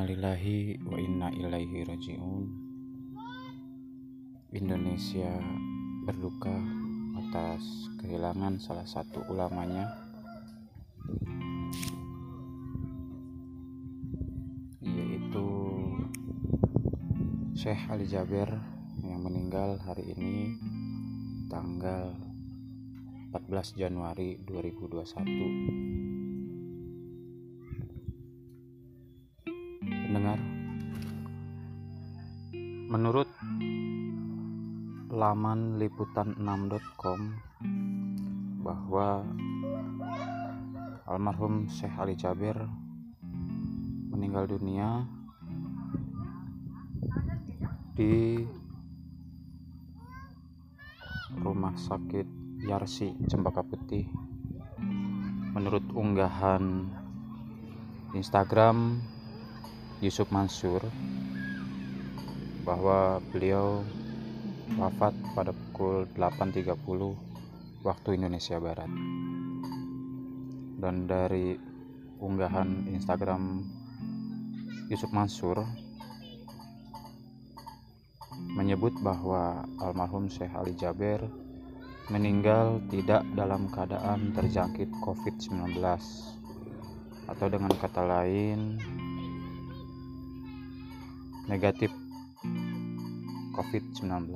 lillahi wa inna ilaihi raji'un. Indonesia berduka atas kehilangan salah satu ulamanya. Yaitu Syekh Ali Jaber yang meninggal hari ini tanggal 14 Januari 2021 menurut laman liputan6.com bahwa almarhum Syekh Ali Jaber meninggal dunia di rumah sakit Yarsi Cempaka Putih. Menurut unggahan Instagram Yusuf Mansur bahwa beliau wafat pada pukul 8.30 waktu Indonesia Barat. Dan dari unggahan Instagram Yusuf Mansur menyebut bahwa almarhum Syekh Ali Jaber meninggal tidak dalam keadaan terjangkit COVID-19 atau dengan kata lain negatif COVID-19.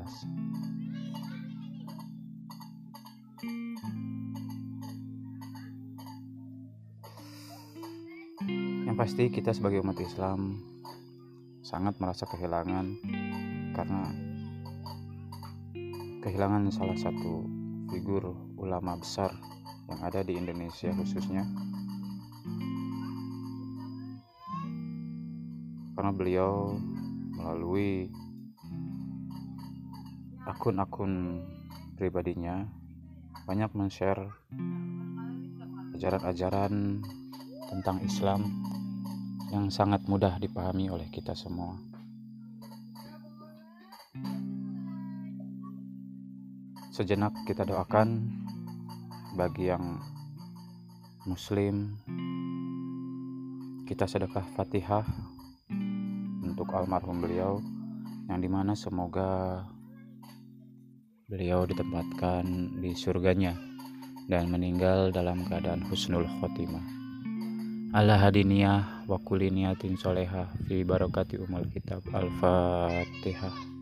Yang pasti kita sebagai umat Islam sangat merasa kehilangan karena kehilangan salah satu figur ulama besar yang ada di Indonesia khususnya karena beliau melalui akun-akun pribadinya banyak men-share ajaran-ajaran tentang Islam yang sangat mudah dipahami oleh kita semua. Sejenak kita doakan bagi yang muslim kita sedekah Fatihah untuk almarhum beliau yang di mana semoga beliau ditempatkan di surganya dan meninggal dalam keadaan husnul khotimah. Ala hadiniyah wa kuliniyatin solehah fi barakati umul kitab al-fatihah